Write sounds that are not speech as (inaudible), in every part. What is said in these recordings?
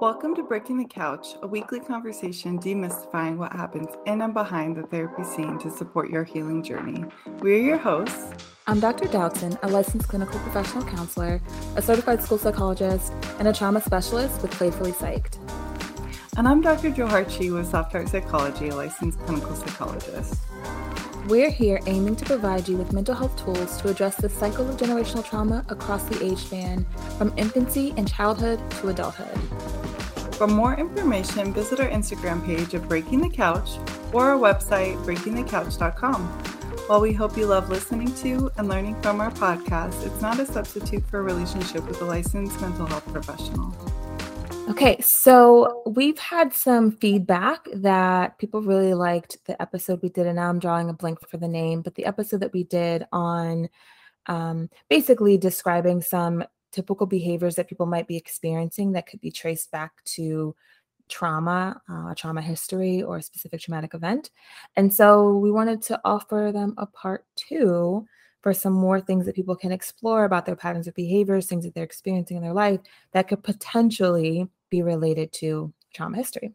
Welcome to Breaking the Couch, a weekly conversation demystifying what happens in and behind the therapy scene to support your healing journey. We're your hosts. I'm Dr. Dotson, a licensed clinical professional counselor, a certified school psychologist, and a trauma specialist with Playfully Psyched. And I'm Dr. Joe Harchi with Soft Heart Psychology, a licensed clinical psychologist. We're here aiming to provide you with mental health tools to address the cycle of generational trauma across the age span, from infancy and childhood to adulthood. For more information, visit our Instagram page of Breaking the Couch or our website, breakingthecouch.com. While we hope you love listening to and learning from our podcast, it's not a substitute for a relationship with a licensed mental health professional. Okay, so we've had some feedback that people really liked the episode we did, and now I'm drawing a blank for the name, but the episode that we did on um, basically describing some typical behaviors that people might be experiencing that could be traced back to trauma, uh, trauma history, or a specific traumatic event. And so we wanted to offer them a part two for some more things that people can explore about their patterns of behaviors, things that they're experiencing in their life that could potentially be related to trauma history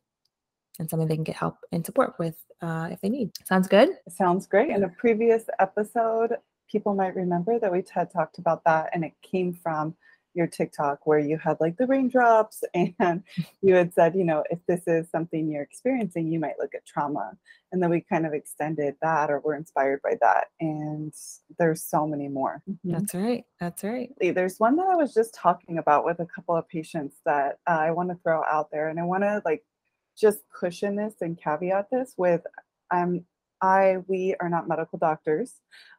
and something they can get help and support with uh, if they need. Sounds good? Sounds great. In a previous episode, people might remember that we had talked about that, and it came from your TikTok where you had like the raindrops, (laughs) and you had said, you know, if this is something you're experiencing, you might look at trauma. And then we kind of extended that or were inspired by that. And there's so many more. Mm-hmm. That's right. That's right. There's one that I was just talking about with a couple of patients that uh, I want to throw out there. And I want to like just cushion this and caveat this with I'm I we are not medical doctors.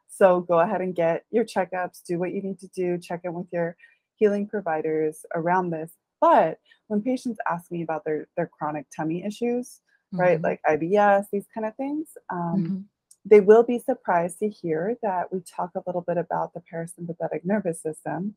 So go ahead and get your checkups, do what you need to do, check in with your healing providers around this. But when patients ask me about their their chronic tummy issues, mm-hmm. right, like IBS, these kind of things, um, mm-hmm. they will be surprised to hear that we talk a little bit about the parasympathetic nervous system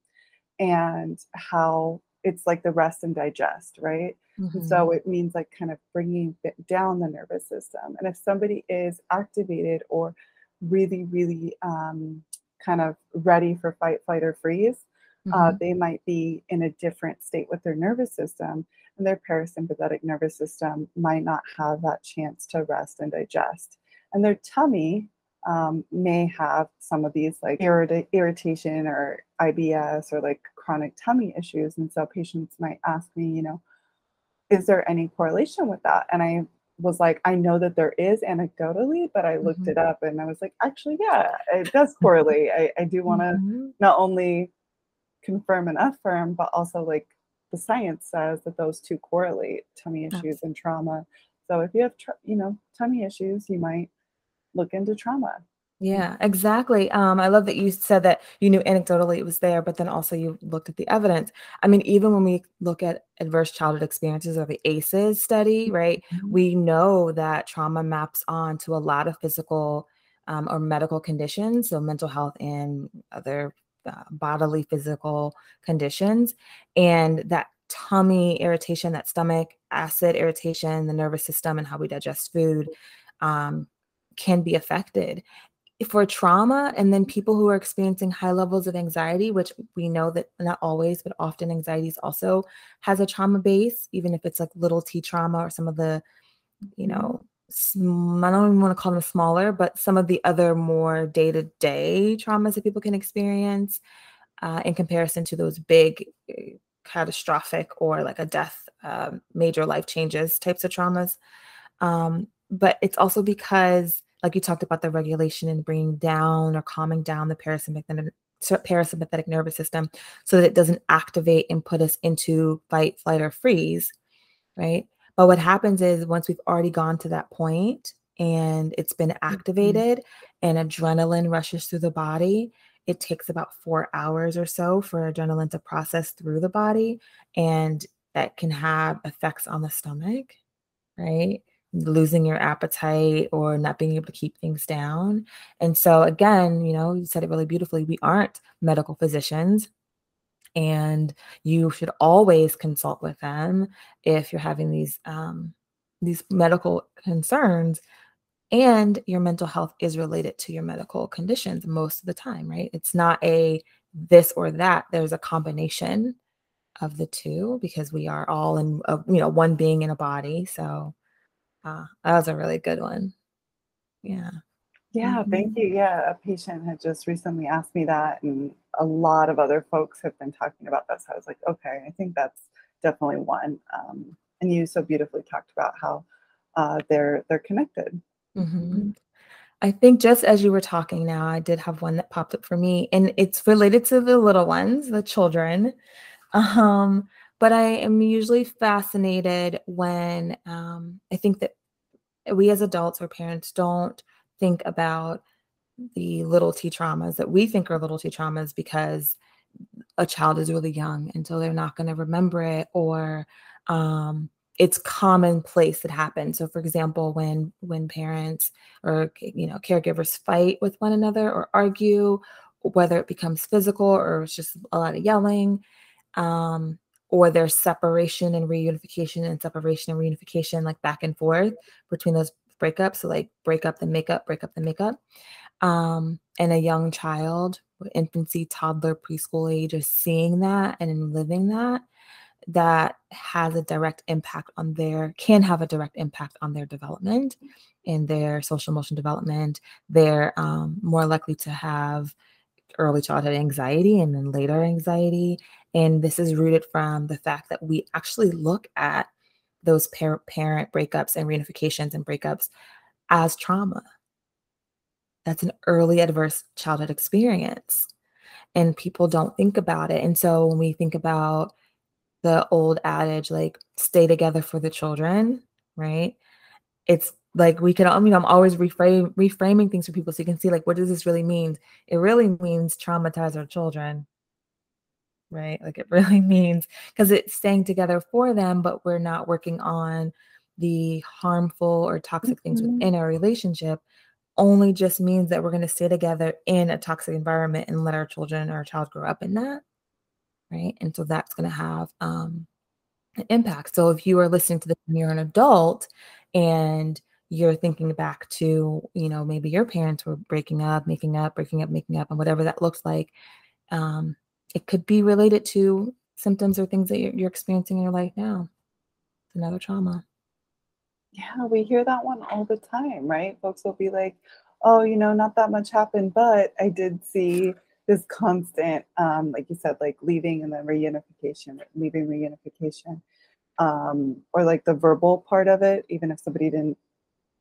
and how it's like the rest and digest, right? Mm-hmm. So it means like kind of bringing down the nervous system. And if somebody is activated or really, really um, kind of ready for fight, flight, or freeze, uh, mm-hmm. uh, they might be in a different state with their nervous system, and their parasympathetic nervous system might not have that chance to rest and digest. And their tummy um, may have some of these like irrit- irritation or IBS or like chronic tummy issues. And so patients might ask me, you know, is there any correlation with that? And I was like, I know that there is anecdotally, but I looked mm-hmm. it up and I was like, actually, yeah, it (laughs) does correlate. I, I do want to mm-hmm. not only confirm and affirm, but also like the science says that those two correlate tummy issues Absolutely. and trauma. So if you have, you know, tummy issues, you might look into trauma. Yeah, exactly. Um, I love that you said that you knew anecdotally it was there, but then also you looked at the evidence. I mean, even when we look at adverse childhood experiences or the ACEs study, right, mm-hmm. we know that trauma maps on to a lot of physical um, or medical conditions, so mental health and other uh, bodily physical conditions and that tummy irritation that stomach acid irritation the nervous system and how we digest food um, can be affected for trauma and then people who are experiencing high levels of anxiety which we know that not always but often anxieties also has a trauma base even if it's like little t trauma or some of the you know I don't even want to call them smaller, but some of the other more day to day traumas that people can experience uh, in comparison to those big, eh, catastrophic or like a death, uh, major life changes types of traumas. Um, but it's also because, like you talked about, the regulation and bringing down or calming down the parasympathetic parasympathetic nervous system so that it doesn't activate and put us into fight, flight, or freeze, right? But what happens is once we've already gone to that point and it's been mm-hmm. activated mm-hmm. and adrenaline rushes through the body, it takes about four hours or so for adrenaline to process through the body. And that can have effects on the stomach, right? Losing your appetite or not being able to keep things down. And so, again, you know, you said it really beautifully. We aren't medical physicians and you should always consult with them if you're having these um, these medical concerns and your mental health is related to your medical conditions most of the time right it's not a this or that there's a combination of the two because we are all in a, you know one being in a body so uh, that was a really good one yeah yeah thank mm-hmm. you yeah a patient had just recently asked me that and a lot of other folks have been talking about that. so i was like okay i think that's definitely one um, and you so beautifully talked about how uh, they're they're connected mm-hmm. I think just as you were talking now, I did have one that popped up for me, and it's related to the little ones, the children. Um, but I am usually fascinated when um, I think that we as adults or parents don't think about the little t traumas that we think are little t traumas because a child is really young and so they're not going to remember it or um, it's commonplace that happens. So, for example, when when parents or you know caregivers fight with one another or argue, whether it becomes physical or it's just a lot of yelling, um, or there's separation and reunification and separation and reunification, like back and forth between those breakups. So, like break up then make up, break up then make up. Um, and a young child, infancy, toddler, preschool age, is seeing that and living that that has a direct impact on their can have a direct impact on their development in their social emotion development they're um, more likely to have early childhood anxiety and then later anxiety and this is rooted from the fact that we actually look at those par- parent breakups and reunifications and breakups as trauma that's an early adverse childhood experience and people don't think about it and so when we think about the old adage like stay together for the children, right? It's like we can I mean I'm always reframe reframing things for people so you can see like what does this really mean? It really means traumatize our children. Right? Like it really (laughs) means because it's staying together for them, but we're not working on the harmful or toxic things Mhm. within our relationship only just means that we're going to stay together in a toxic environment and let our children or our child grow up in that right? And so that's going to have um, an impact. So if you are listening to this and you're an adult and you're thinking back to, you know, maybe your parents were breaking up, making up, breaking up, making up, and whatever that looks like, um, it could be related to symptoms or things that you're, experiencing in your life now. It's another trauma. Yeah, we hear that one all the time, right? Folks will be like, oh, you know, not that much happened, but I did see this constant, um, like you said, like leaving and then reunification, leaving reunification, um, or like the verbal part of it, even if somebody didn't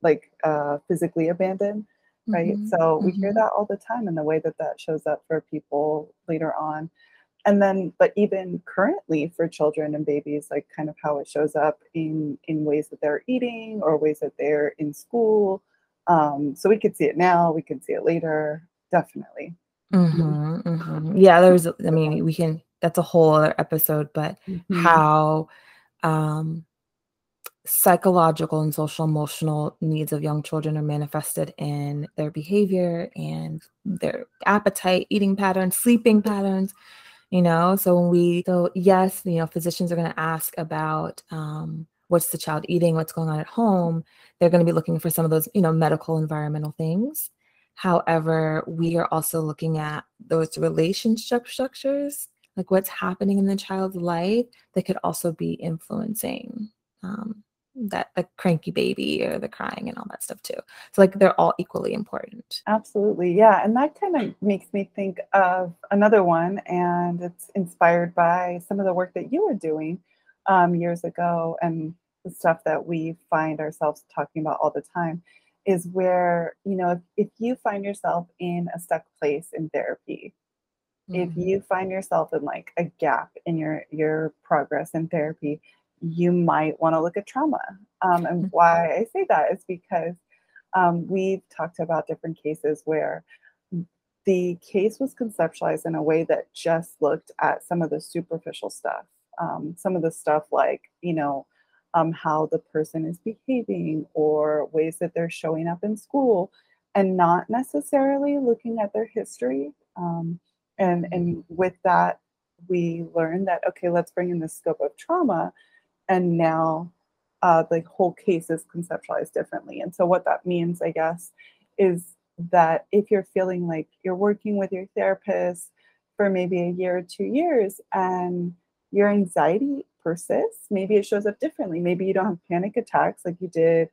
like uh, physically abandon, right? Mhm, So we hear mhm. that all the time and the way that that shows up for people later on. And then, but even currently for children and babies, like kind of how it shows up in in ways that they're eating or ways that they're in school. Um, so we could see it now, we can see it later, definitely. Mhm, mhm. Yeah, there's I mean, we can that's a whole other episode, but Mhm. how um psychological and social emotional needs of young children are manifested in their behavior and their appetite, eating patterns, sleeping patterns, you know. So when we so yes, you know, physicians are going to ask about um what's the child eating, what's going on at home. They're going to be looking for some of those, you know, medical environmental things. However, we are also looking at those relationship structures, like what's happening in the child's life that could also be influencing um, that the cranky baby or the crying and all that stuff too. So like they're all equally important. Absolutely. Yeah. And that kind of makes me think of another one, and it's inspired by some of the work that you were doing um, years ago and the stuff that we find ourselves talking about all the time is where, you know, if, if you find yourself in a stuck place in therapy, if Mhm. you find yourself in like a gap in your your progress in therapy, you might want to look at trauma. Um, and Mhm. why I say that is because um, we've talked about different cases where the case was conceptualized in a way that just looked at some of the superficial stuff, um, some of the stuff like you know um, how the person is behaving or ways that they're showing up in school, and not necessarily looking at their history. Um, and and with that, we learned that okay, let's bring in the scope of trauma, and now uh, the whole case is conceptualized differently. And so what that means, I guess, is that if you're feeling like you're working with your therapist for maybe a year or two years and your anxiety persists. Maybe it shows up differently. Maybe you don't have panic attacks like you did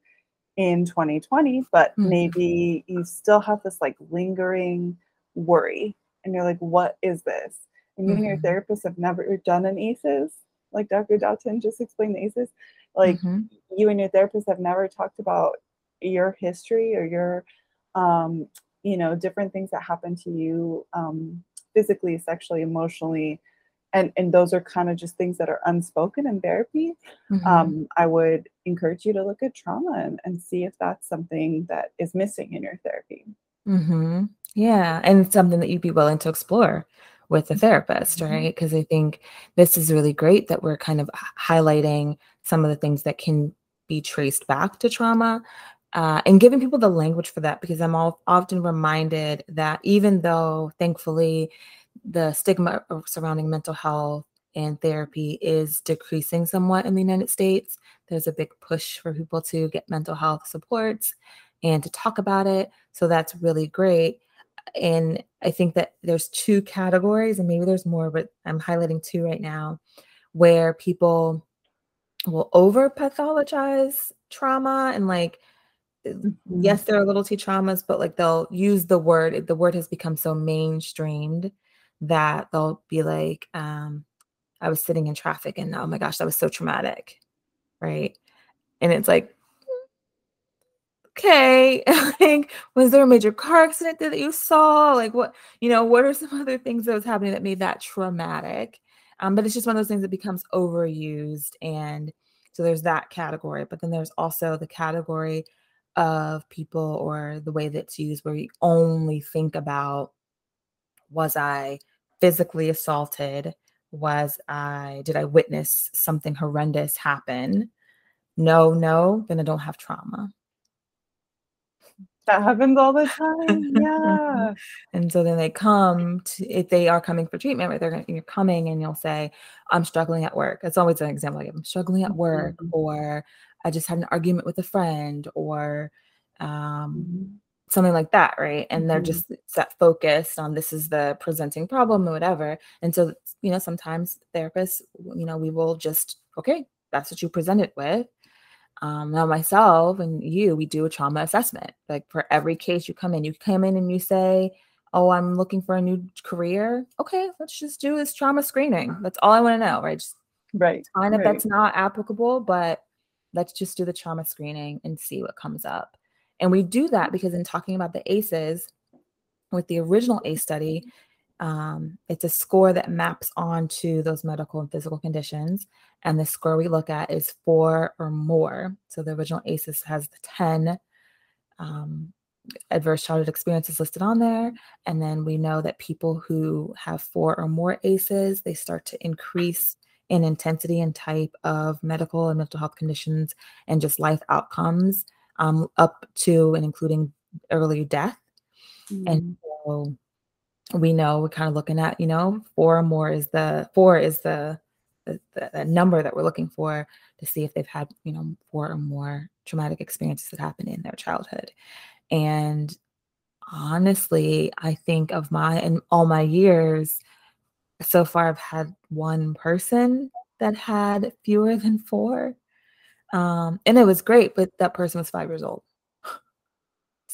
in 2020, but mm-hmm. maybe you still have this like lingering worry and you're like, what is this? And you mm-hmm. and your mm-hmm. therapist have never done an ACEs, like Dr. Dotson just explained the ACEs. Like mm-hmm. you and your therapist have never talked about your history or your, um, you know, different things that happen to you um, physically, sexually, emotionally, and and those are kind of just things that are unspoken in therapy mm-hmm. um, i would encourage you to look at trauma and, and see if that's something that is missing in your therapy mm-hmm. yeah and something that you'd be willing to explore with a therapist mm-hmm. right because i think this is really great that we're kind of highlighting some of the things that can be traced back to trauma uh, and giving people the language for that because i'm all, often reminded that even though thankfully the stigma surrounding mental health and therapy is decreasing somewhat in the United States. There's a big push for people to get mental health supports and to talk about it. So that's really great. And I think that there's two categories, and maybe there's more, but I'm highlighting two right now, where people will over pathologize trauma and like mm-hmm. yes there are little t traumas but like they'll use the word the word has become so mainstreamed that they'll be like, um, I was sitting in traffic and oh my gosh, that was so traumatic. Right. And it's like, okay, (laughs) like, was there a major car accident that you saw? Like, what, you know, what are some other things that was happening that made that traumatic? Um, but it's just one of those things that becomes overused. And so there's that category. But then there's also the category of people or the way that's used where you only think about was I physically assaulted? Was I, did I witness something horrendous happen? No, no, then I don't have trauma. That happens all the time. (laughs) Yeah. and so then they come to, if they are coming for treatment, right? They're gonna, you're coming and you'll say, I'm struggling at work. It's always an example. Like, I'm struggling at work, mm-hmm. or I just had an argument with a friend, or um, mm-hmm something like that right and they're mm-hmm. just set focused on this is the presenting problem or whatever and so you know sometimes therapists you know we will just okay that's what you presented with um, now myself and you we do a trauma assessment. Like for every case you come in you come in and you say oh i'm looking for a new career. Okay let's just do this trauma screening. That's all i want to know right? Just right kind of right. that's not applicable but let's just do the trauma screening and see what comes up. And we do that because in talking about the ACEs, with the original ACE study, um, it's a score that maps onto those medical and physical conditions. And the score we look at is four or more. So the original ACEs has the 10 um, adverse childhood experiences listed on there. And then we know that people who have four or more ACEs, they start to increase in intensity and type of medical and mental health conditions and just life outcomes um, up to and including early death. Mm-hmm. And so we know we're kind of looking at, you know, four or more is the four is the, the, the number that we're looking for to see if they've had, you know, four or more traumatic experiences that happened in their childhood. And honestly, I think of my in all my years, so far I've had one person that had fewer than four. Um, and it was great, but that person was five years old.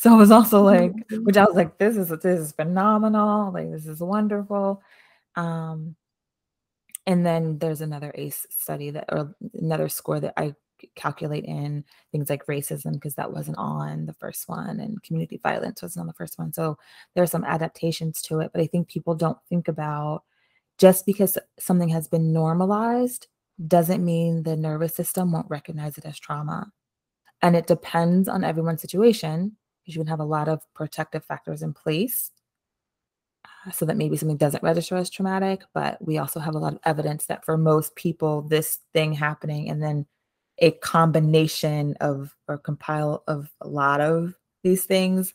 So it was also like, which I was like, this is this is phenomenal. Like this is wonderful. Um, and then there's another ACE study that or another score that I calculate in things like racism because that wasn't on the first one and community violence wasn't on the first one. So there are some adaptations to it, but I think people don't think about just because something has been normalized doesn't mean the nervous system won't recognize it as trauma. And it depends on everyone's situation because you can have a lot of protective factors in place uh, so that maybe something doesn't register as traumatic. But we also have a lot of evidence that for most people, this thing happening and then a combination of or compile of a lot of these things,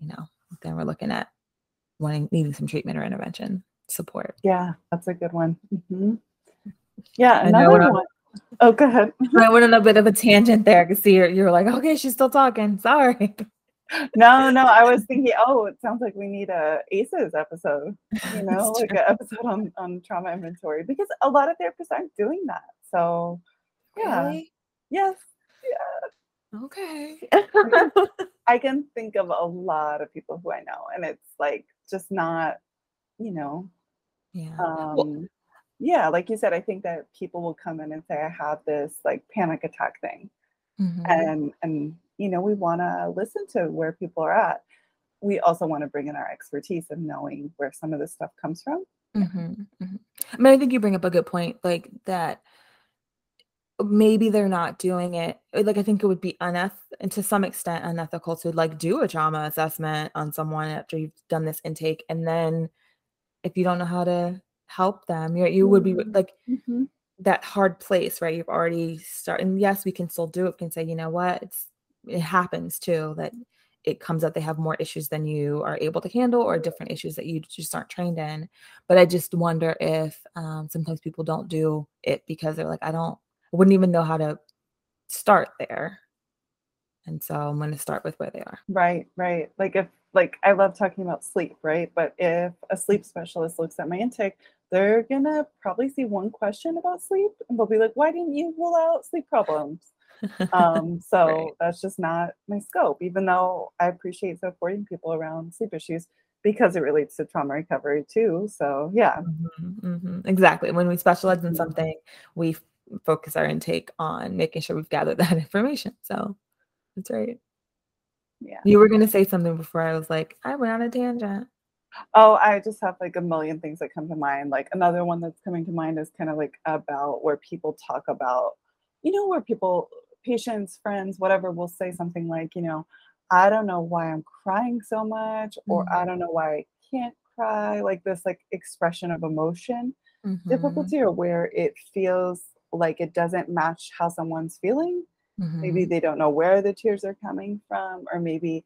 you know, then we're looking at wanting needing some treatment or intervention support. Yeah, that's a good one. Mm-hmm. Yeah, another one. Oh, go ahead. (laughs) I went on a bit of a tangent there because see you're, you're like, okay, she's still talking. Sorry. no, no, I was thinking, oh, it sounds like we need a ACEs episode, you (laughs) know, like an episode on, on trauma inventory because a lot of therapists aren't doing that. So, yeah. Really? Yes. Yeah. Okay. I (laughs) can think of a lot of people who I know, and it's like just not, you know, yeah. Um, well, yeah, like you said, I think that people will come in and say, I have this like panic attack thing. Mm-hmm. And and you know, we want to listen to where people are at. We also want to bring in our expertise of knowing where some of this stuff comes from. Mm-hmm, mm-hmm. I mean, I think you bring up a good point, like that maybe they're not doing it. Like, I think it would be uneth and to some extent unethical to like do a trauma assessment on someone after you've done this intake. And then if you don't know how to help them, you you would be Mm-hmm. like Mhm. that hard place, right? You've already started. And yes, we can still do it. We can say, you know what, it's it happens too that it comes up they have more issues than you are able to handle or different issues that you just aren't trained in. But I just wonder if um, sometimes people don't do it because they're like, I don't, I wouldn't even know how to start there. And so I'm going to start with where they are. Right, right. Like if like I love talking about sleep, right? But if a sleep specialist looks at my intake, they're gonna probably see one question about sleep and they'll be like, why didn't you rule out sleep problems? (laughs) Um, so Right. that's just not my scope, even though I appreciate supporting people around sleep issues because it relates to trauma recovery too. So yeah. Mhm, mhm. Exactly. When we specialize in something, we f- focus our intake on making sure we've gathered (laughs) that information. So that's right. Yeah. You were going to say something before I was like, I went on a tangent. Oh, I just have like a million things that come to mind. Like another one that's coming to mind is kind of like about where people talk about, you know, where people, patients, friends, whatever, will say something like, you know, I don't know why I'm crying so much, or I Mhm, don't know why I can't cry, like this like expression of emotion mhm, difficulty or where it feels like it doesn't match how someone's feeling. Maybe mhm, they don't know where the tears are coming from, or maybe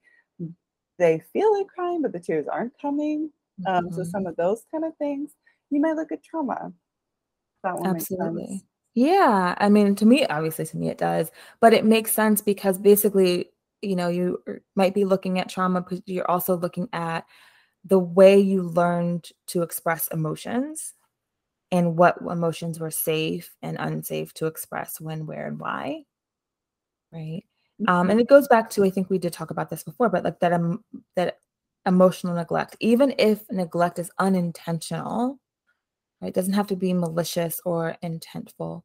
they feel like crying, but the tears aren't coming. Um, so mhm. some of those kind of things, you might look at trauma. That one makes sense. Absolutely. Yeah. I mean, to me, obviously, to me, it does, but it makes sense because basically, you know, you er, might be looking at trauma, but you're also looking at the way you learned to express emotions and what emotions were safe and unsafe to express when, where, and why. Right. Um, and it goes back to I think we did talk about this before, but like that um, that emotional neglect, even if neglect is unintentional, right? It doesn't have to be malicious or intentful,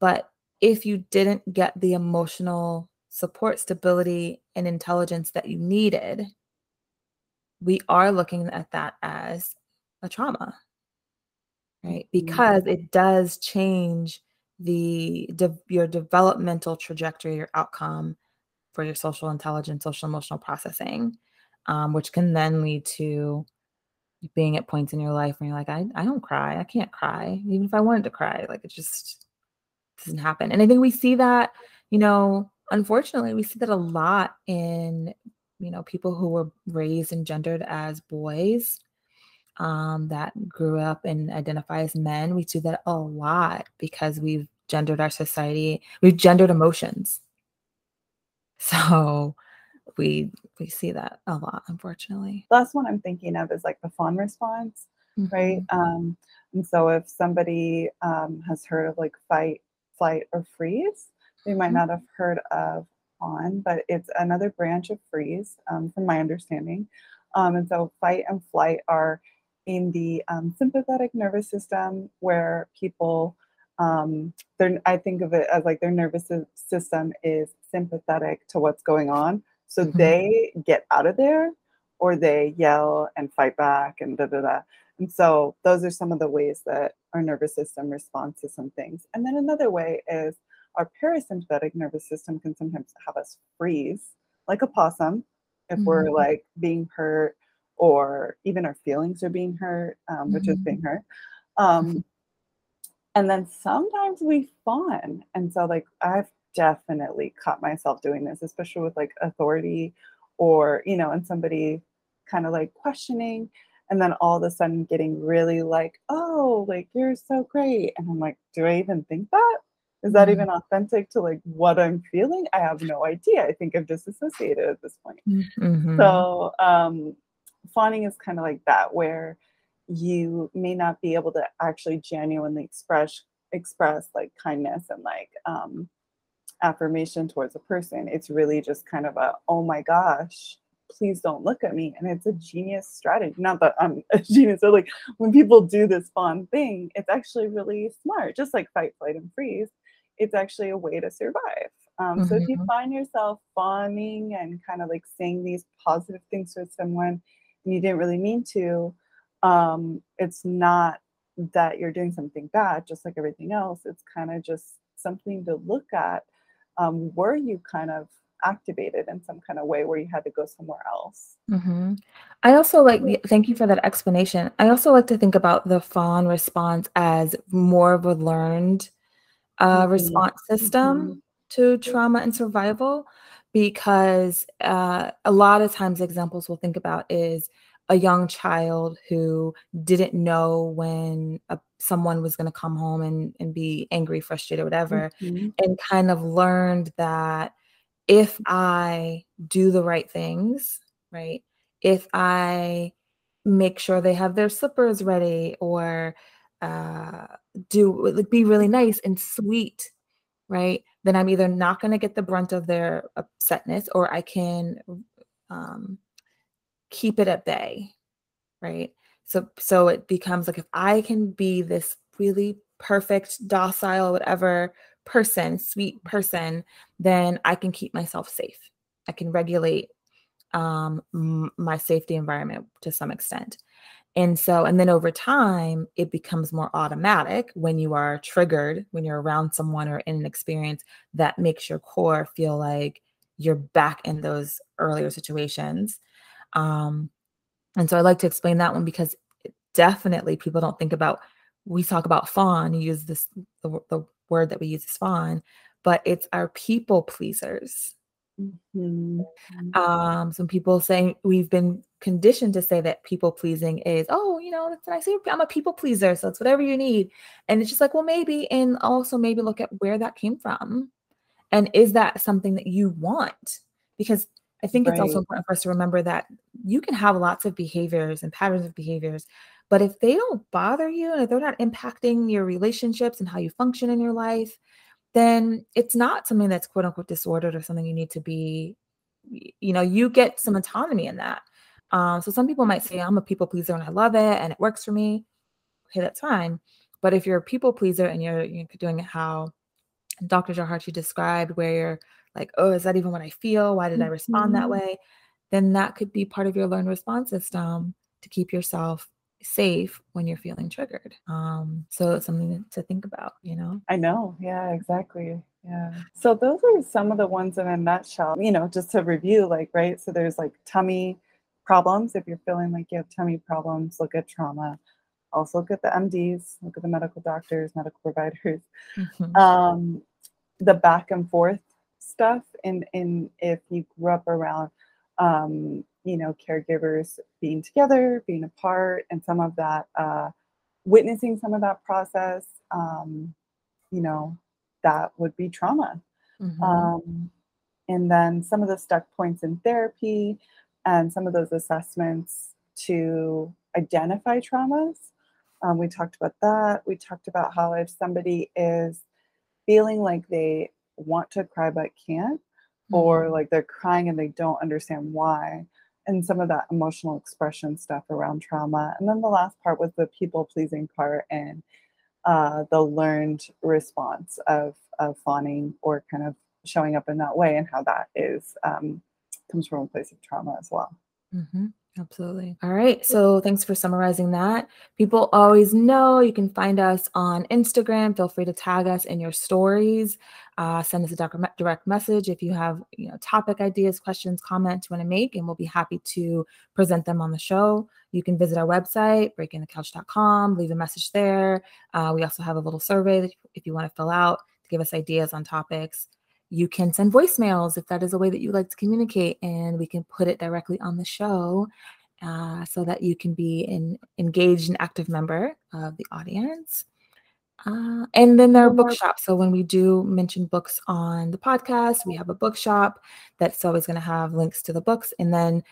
but if you didn't get the emotional support, stability, and intelligence that you needed, we are looking at that as a trauma, right? Because it does change the de- your developmental trajectory, your outcome for your social intelligence, social emotional processing, um, which can then lead to being at points in your life where you're like, I, I don't cry. I can't cry. Even if I wanted to cry, like it just doesn't happen. And I think we see that, you know, unfortunately, we see that a lot in, you know, people who were raised and gendered as boys um, that grew up and identify as men. We see that a lot because we've gendered our society, we've gendered emotions. So we we see that a lot, unfortunately. Last one I'm thinking of is like the fawn response, right? Mhm, Um, and so if somebody um, has heard of like fight, flight, or freeze, they might not have heard of fawn, but it's another branch of freeze, um, from my understanding. Um, and so fight and flight are in the um, sympathetic nervous system where people um, they're, I think of it as like their nervous system is sympathetic to what's going on. So mhm, they get out of there or they yell and fight back and da da da. And so those are some of the ways that our nervous system responds to some things. And then another way is our parasympathetic nervous system can sometimes have us freeze like a possum if we're mhm, like being hurt or even our feelings are being hurt, um, which is mhm. being hurt. Um, and then sometimes we fawn. And so, like, I've definitely caught myself doing this, especially with like authority or, you know, and somebody kind of like questioning. And then all of a sudden getting really like, oh, like, you're so great. And I'm like, do I even think that? is that Mhm. even authentic to like what i'm feeling i have no idea i think i've disassociated at this point Mhm. so um fawning is kind of like that where you may not be able to actually genuinely express express like kindness and like um affirmation towards a person. It's really just kind of a oh my gosh please don't look at me and it's a genius strategy. Not that i'm (laughs) a genius but like when people do this fawn thing it's actually really smart just like fight flight and freeze. It's actually a way to survive. Um, so if you Mhm. find yourself fawning and kind of like saying these positive things to someone and you didn't really mean to um, it's not that you're doing something bad just like everything else it's kind of just something to look at um, were you kind of activated in some kind of way where you had to go somewhere else Mm-hmm. I also like the thank you for that explanation. I also like to think about the fawn response as more of a learned uh, Mhm, response system to trauma and survival because uh, a lot of times examples we'll think about is a young child who didn't know when a, someone was going to come home and, and be angry frustrated whatever mhm, and kind of learned that if I do the right things, right? If I make sure they have their slippers ready or uh, do like be really nice and sweet, right? Then I'm either not going to get the brunt of their upsetness or I can um, keep it at bay, right? So so it becomes like if I can be this really perfect, docile, whatever person, sweet person, then I can keep myself safe. I can regulate um, my safety environment to some extent. And so, and then over time, it becomes more automatic when you are triggered, when you're around someone or in an experience that makes your core feel like you're back in those earlier situations. Um, and so I like to explain that one because definitely people don't think about we talk about fawn, you use this the, the word that we use is fawn, but it's our people pleasers. mhm, Um, some people saying we've been conditioned to say that people pleasing is, oh, you know, that's nice. I'm a people pleaser, so it's whatever you need. And it's just like, well, maybe, and also maybe look at where that came from. And is that something that you want? Because I think it's also important for us to remember that you can have lots of behaviors and patterns of behaviors, but if they don't bother you and if they're not impacting your relationships and how you function in your life, then it's not something that's quote unquote disordered or something you need to be, you know, you get some autonomy in that. Um, so some people might say, I'm a people pleaser and I love it and it works for me. Okay, that's fine. But if you're a people pleaser and you're, you're doing it how Dr. Jaharchi described, where you're like, oh, is that even what I feel? Why did I respond that Mhm. way? Then that could be part of your learned response system to keep yourself safe when you're feeling triggered. Um, so it's something to think about, you know? I know. Yeah, exactly. Yeah. So those are some of the ones in a nutshell. You know, just to review, like, right? So there's like tummy problems. If you're feeling like you have tummy problems, look at trauma. Also look at the MDs, look at the medical doctors, medical (laughs) providers. Mhm. Um, the back and forth stuff and in if you grew up around um, you know, caregivers being together, being apart, and some of that uh witnessing some of that process, um, you know, that would be trauma. Mhm. Um, and then some of the stuck points in therapy and some of those assessments to identify traumas. Um, we talked about that. We talked about how if somebody is feeling like they want to cry but can't, or Mhm. like they're crying and they don't understand why, and some of that emotional expression stuff around trauma. And then the last part was the people pleasing part and uh, the learned response of of fawning or kind of showing up in that way and how that is um, comes from a place of trauma as well. Mhm. Absolutely. All right. So thanks for summarizing that. People always know you can find us on Instagram. Feel free to tag us in your stories. Uh, send us a direct message if you have you know topic ideas, questions, comments you want to make, and we'll be happy to present them on the show. You can visit our website, breakingthecouch.com, leave a message there. Uh, we also have a little survey that if you want to fill out to give us ideas on topics. You can send voicemails if that is a way that you like to communicate, and we can put it directly on the show uh, so that you can be an engaged and active member of the audience. Uh, and then there are bookshops. So when we do mention books on the podcast, we have a bookshop that's always going to have links to the books. And then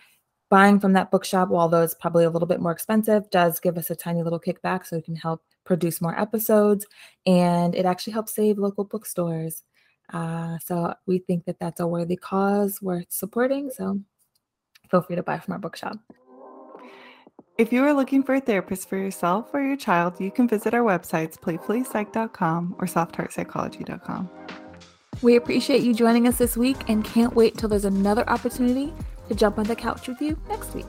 buying from that bookshop, although it's probably a little bit more expensive, does give us a tiny little kickback so we can help produce more episodes. And it actually helps save local bookstores. Uh, so we think that that's a worthy cause worth supporting. So feel free to buy from our bookshop. If you are looking for a therapist for yourself or your child, you can visit our websites, playfullypsych.com or softheartpsychology.com. We appreciate you joining us this week and can't wait till there's another opportunity to jump on the couch with you next week.